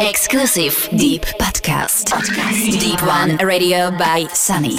Exclusive Deep Podcast. Podcast. Deep One Radio by Sunny.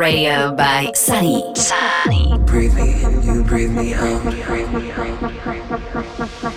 Radio by Sunny. Sunny. Breathe me in, you breathe me out. Breathe me out.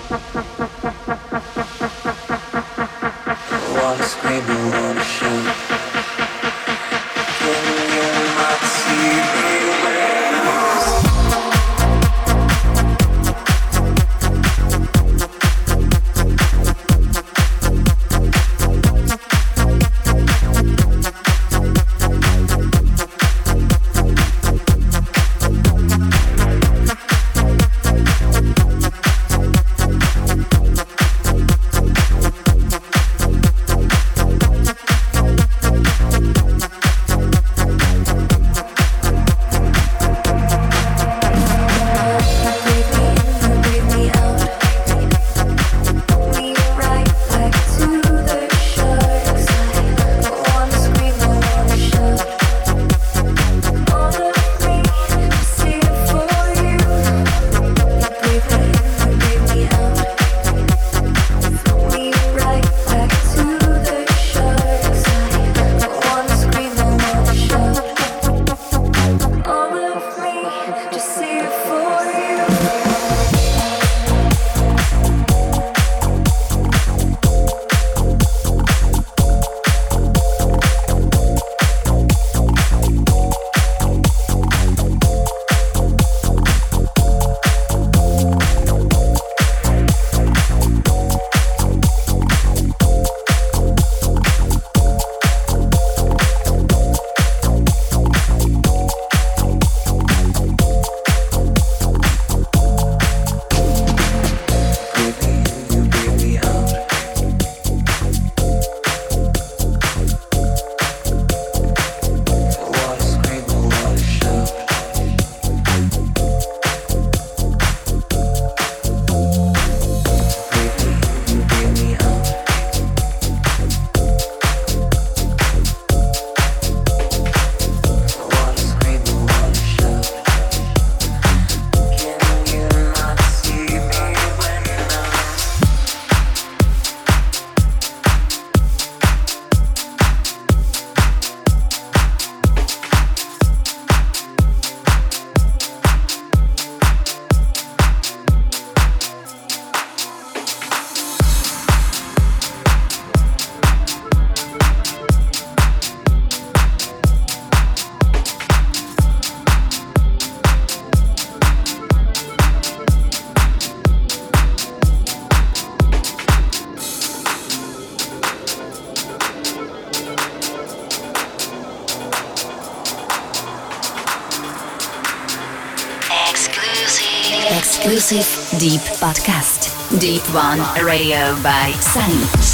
One Radio by Sunny.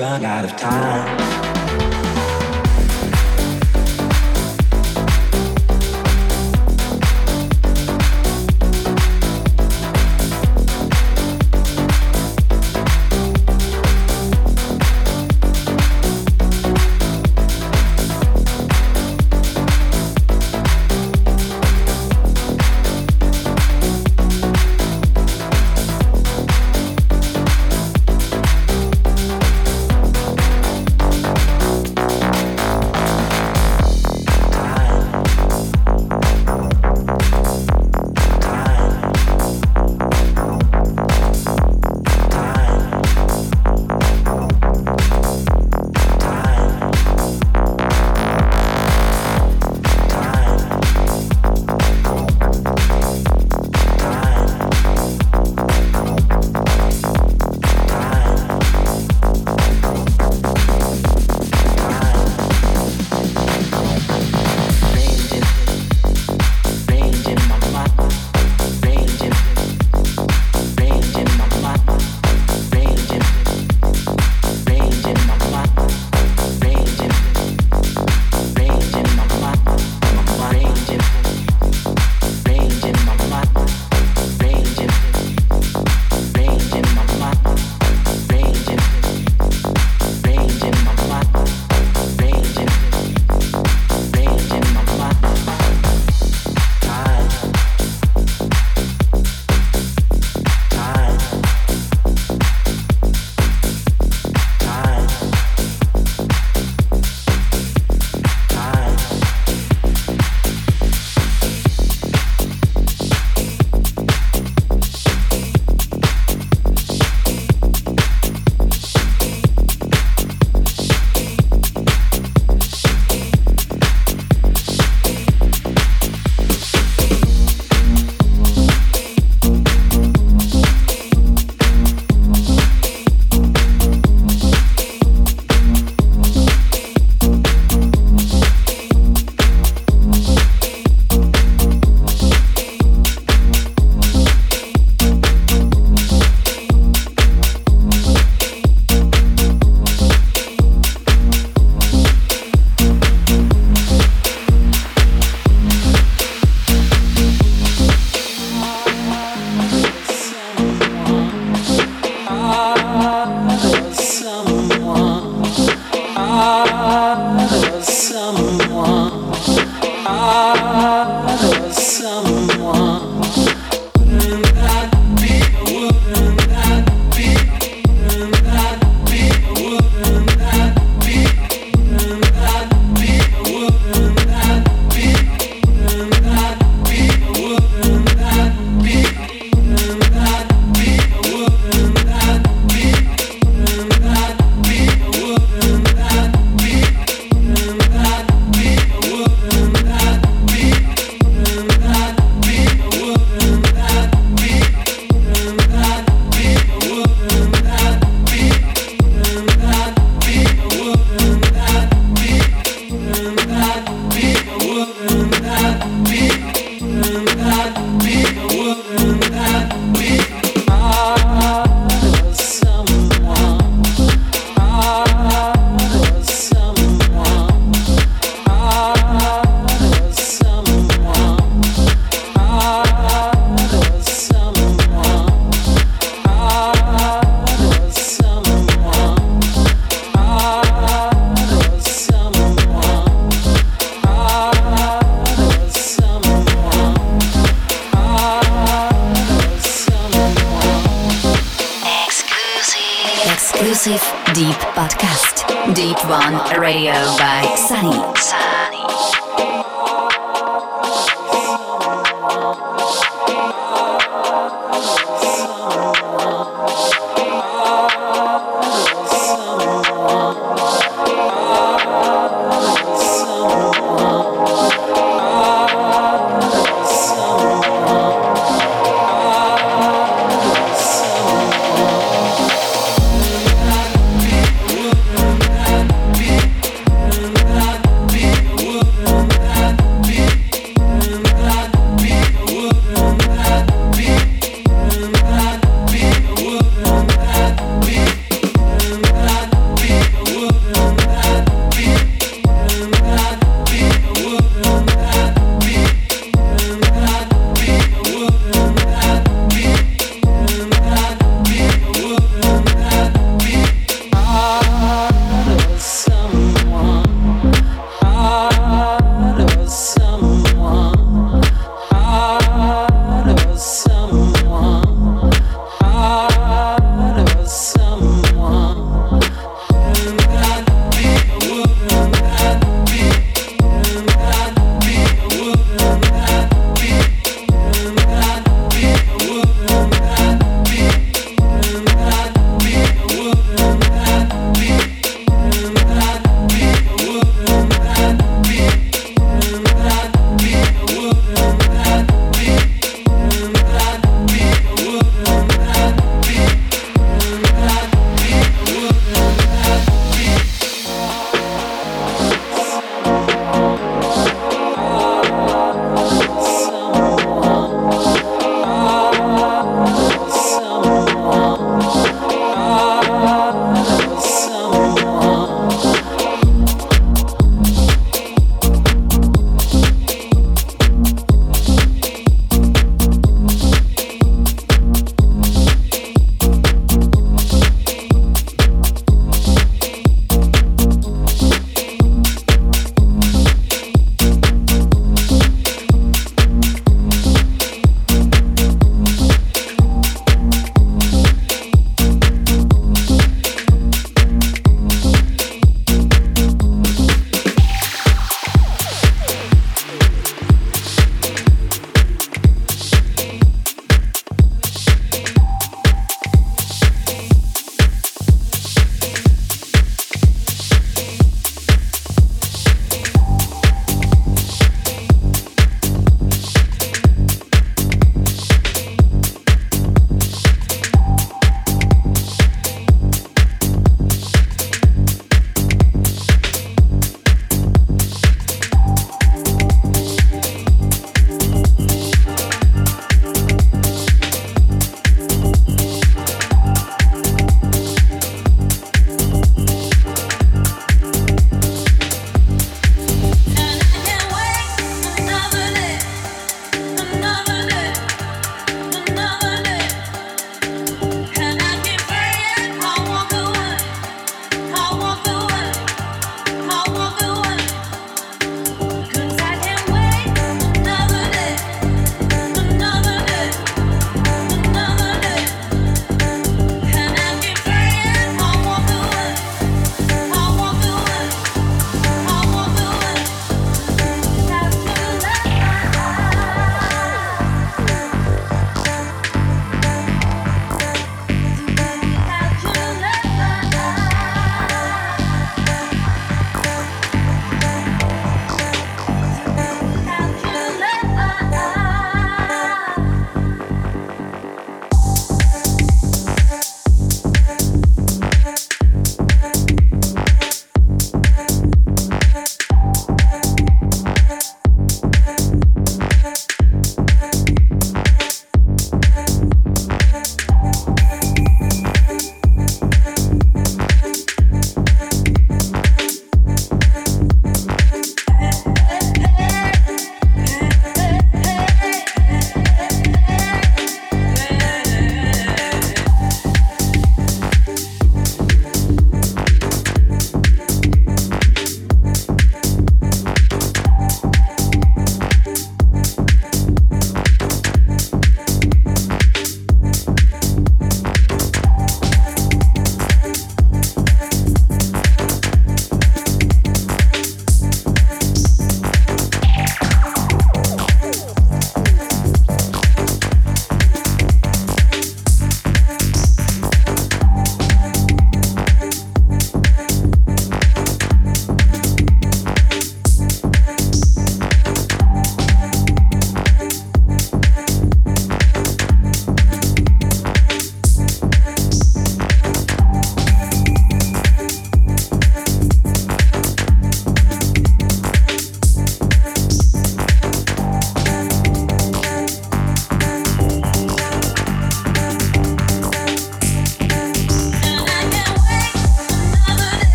I got it.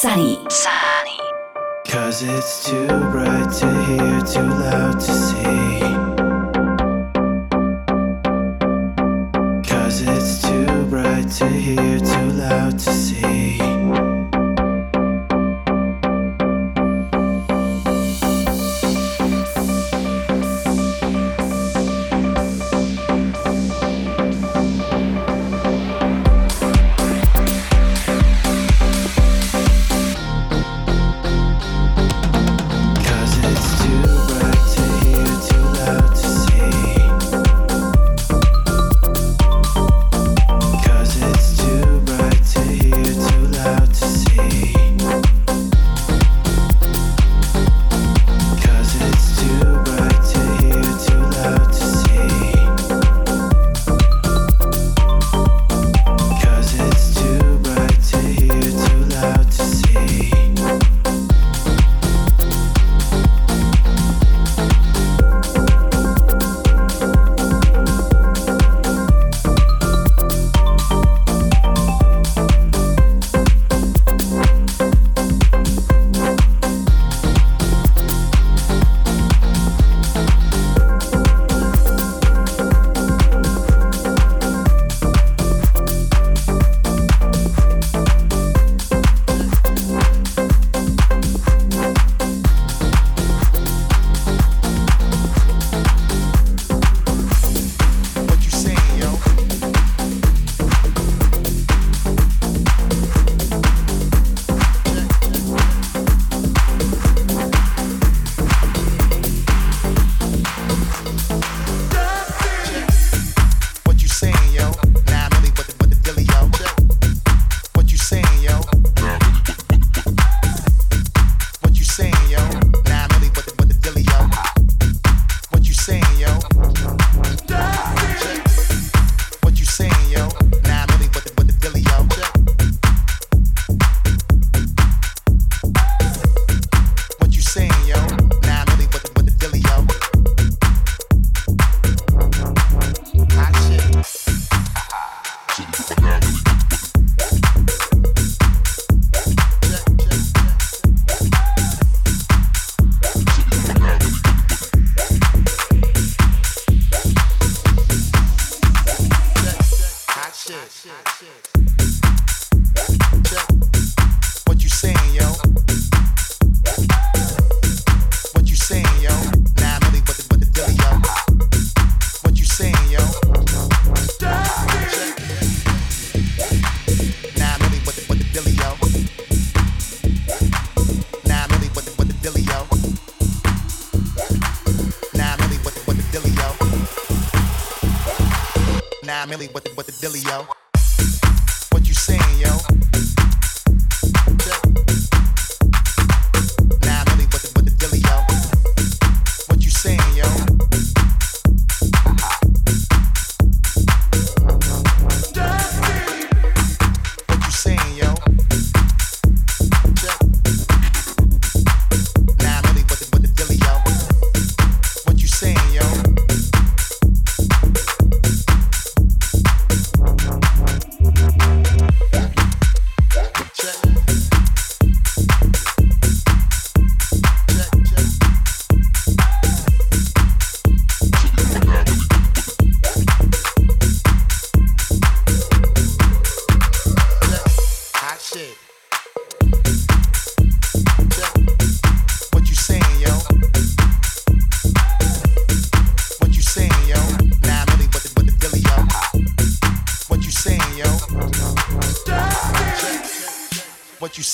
Sunny. Sunny. Cause it's too bright to hear, too loud.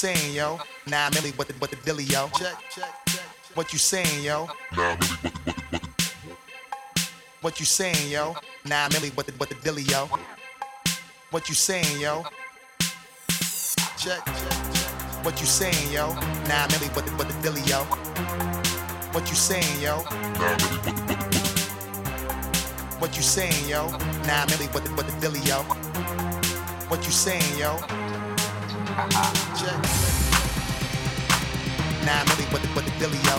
saying, yo? Nah, I'm really what the, the dilly, yo. Check, check, check. What you saying, yo? Nah, I'm really what the, what the, what the. What you saying, yo? Nah, I'm really what the, what the dilly, yo. What you saying, yo? Check, check. What you saying, yo? Nah, I'm really what the, what the dilly, yo. What you saying, yo? Nah, I'm really what the, the what you saying, yo? Nah, I'm really what the, what the dilly, yo. What you saying, yo? Now, Nine milli with the with the dealio.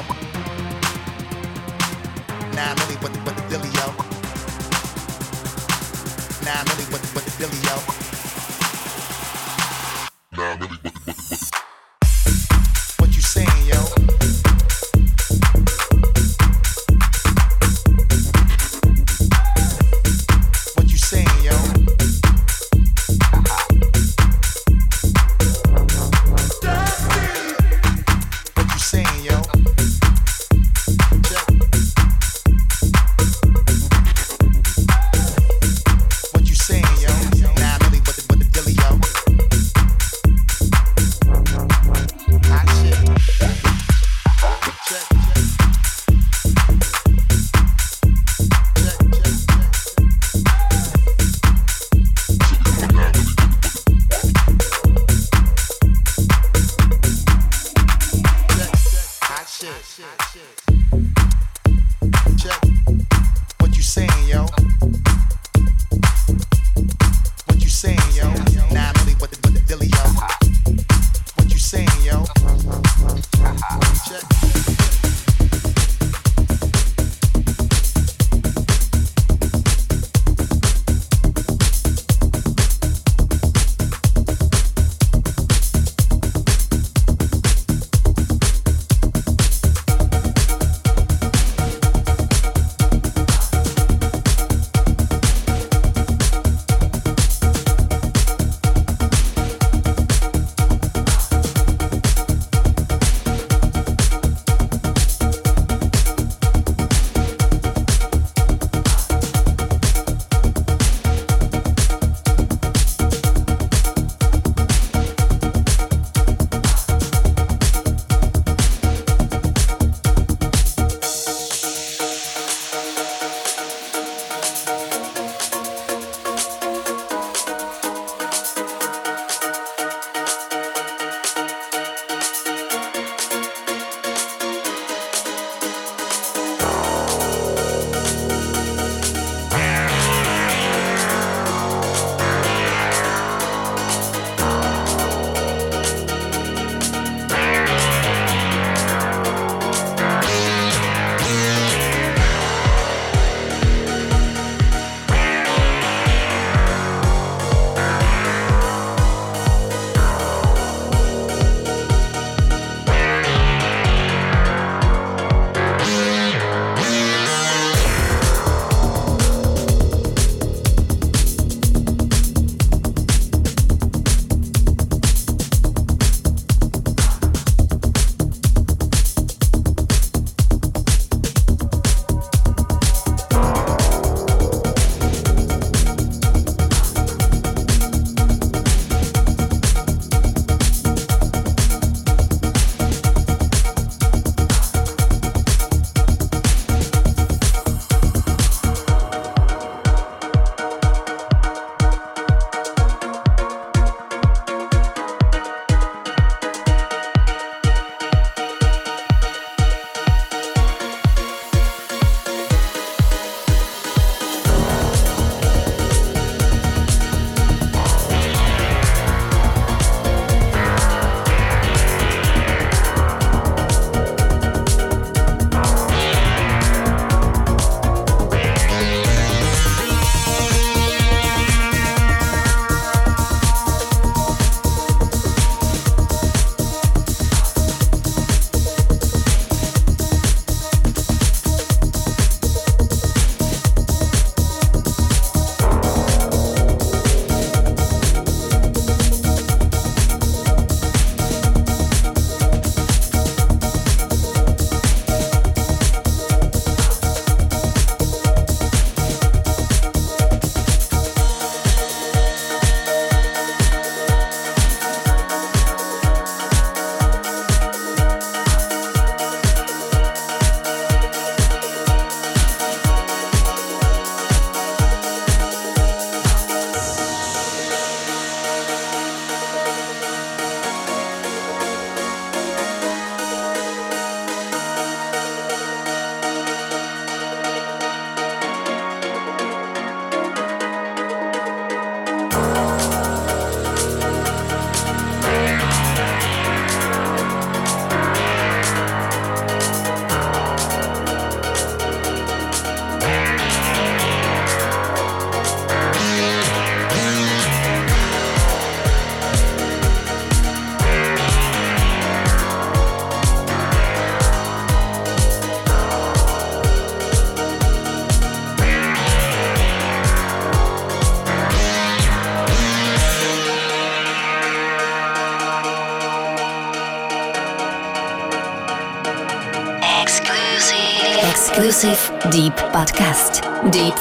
Nine milli with the with the dealio. Nine milli with the with the dealio. Nine milli with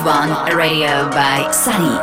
One Radio by Sunny.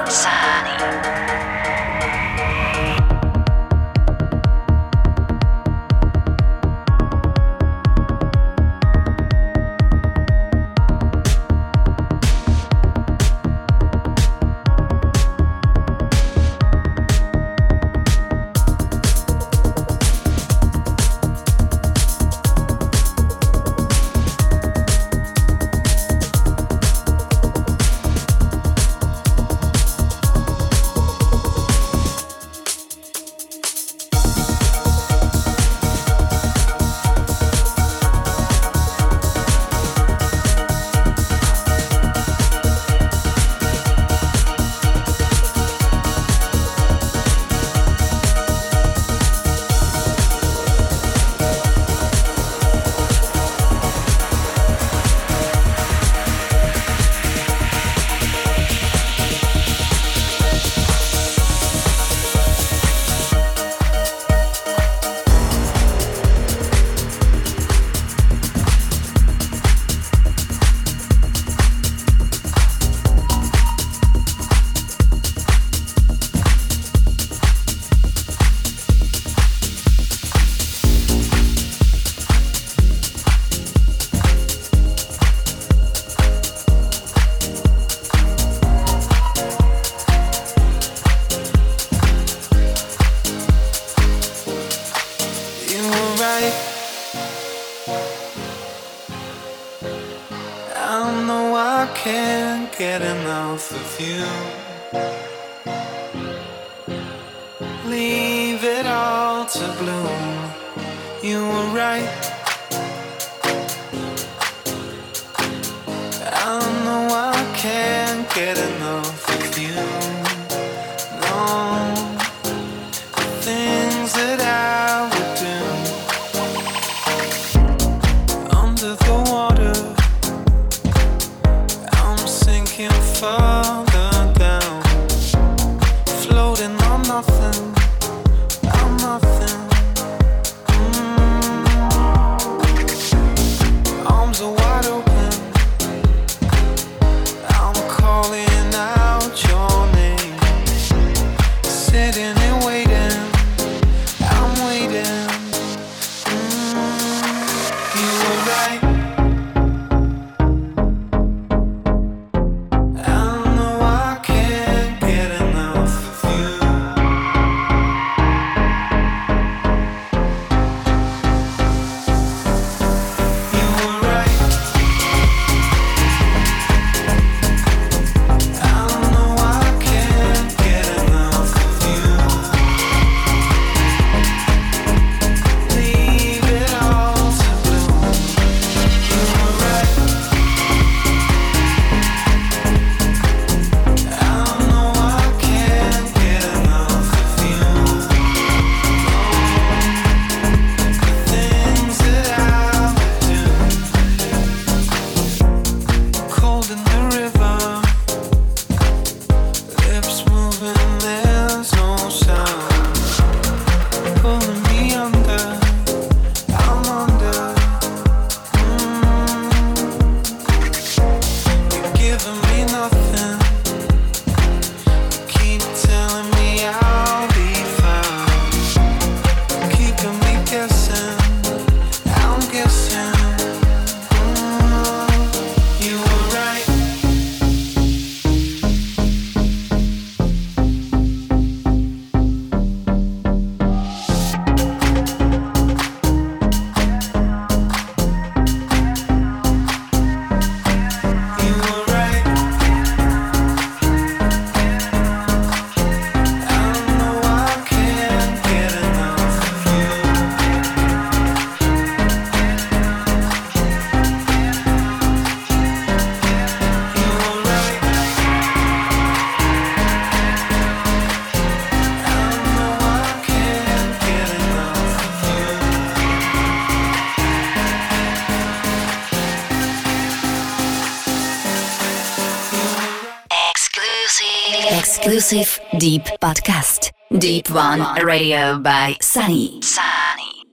One Radio by. Sunny.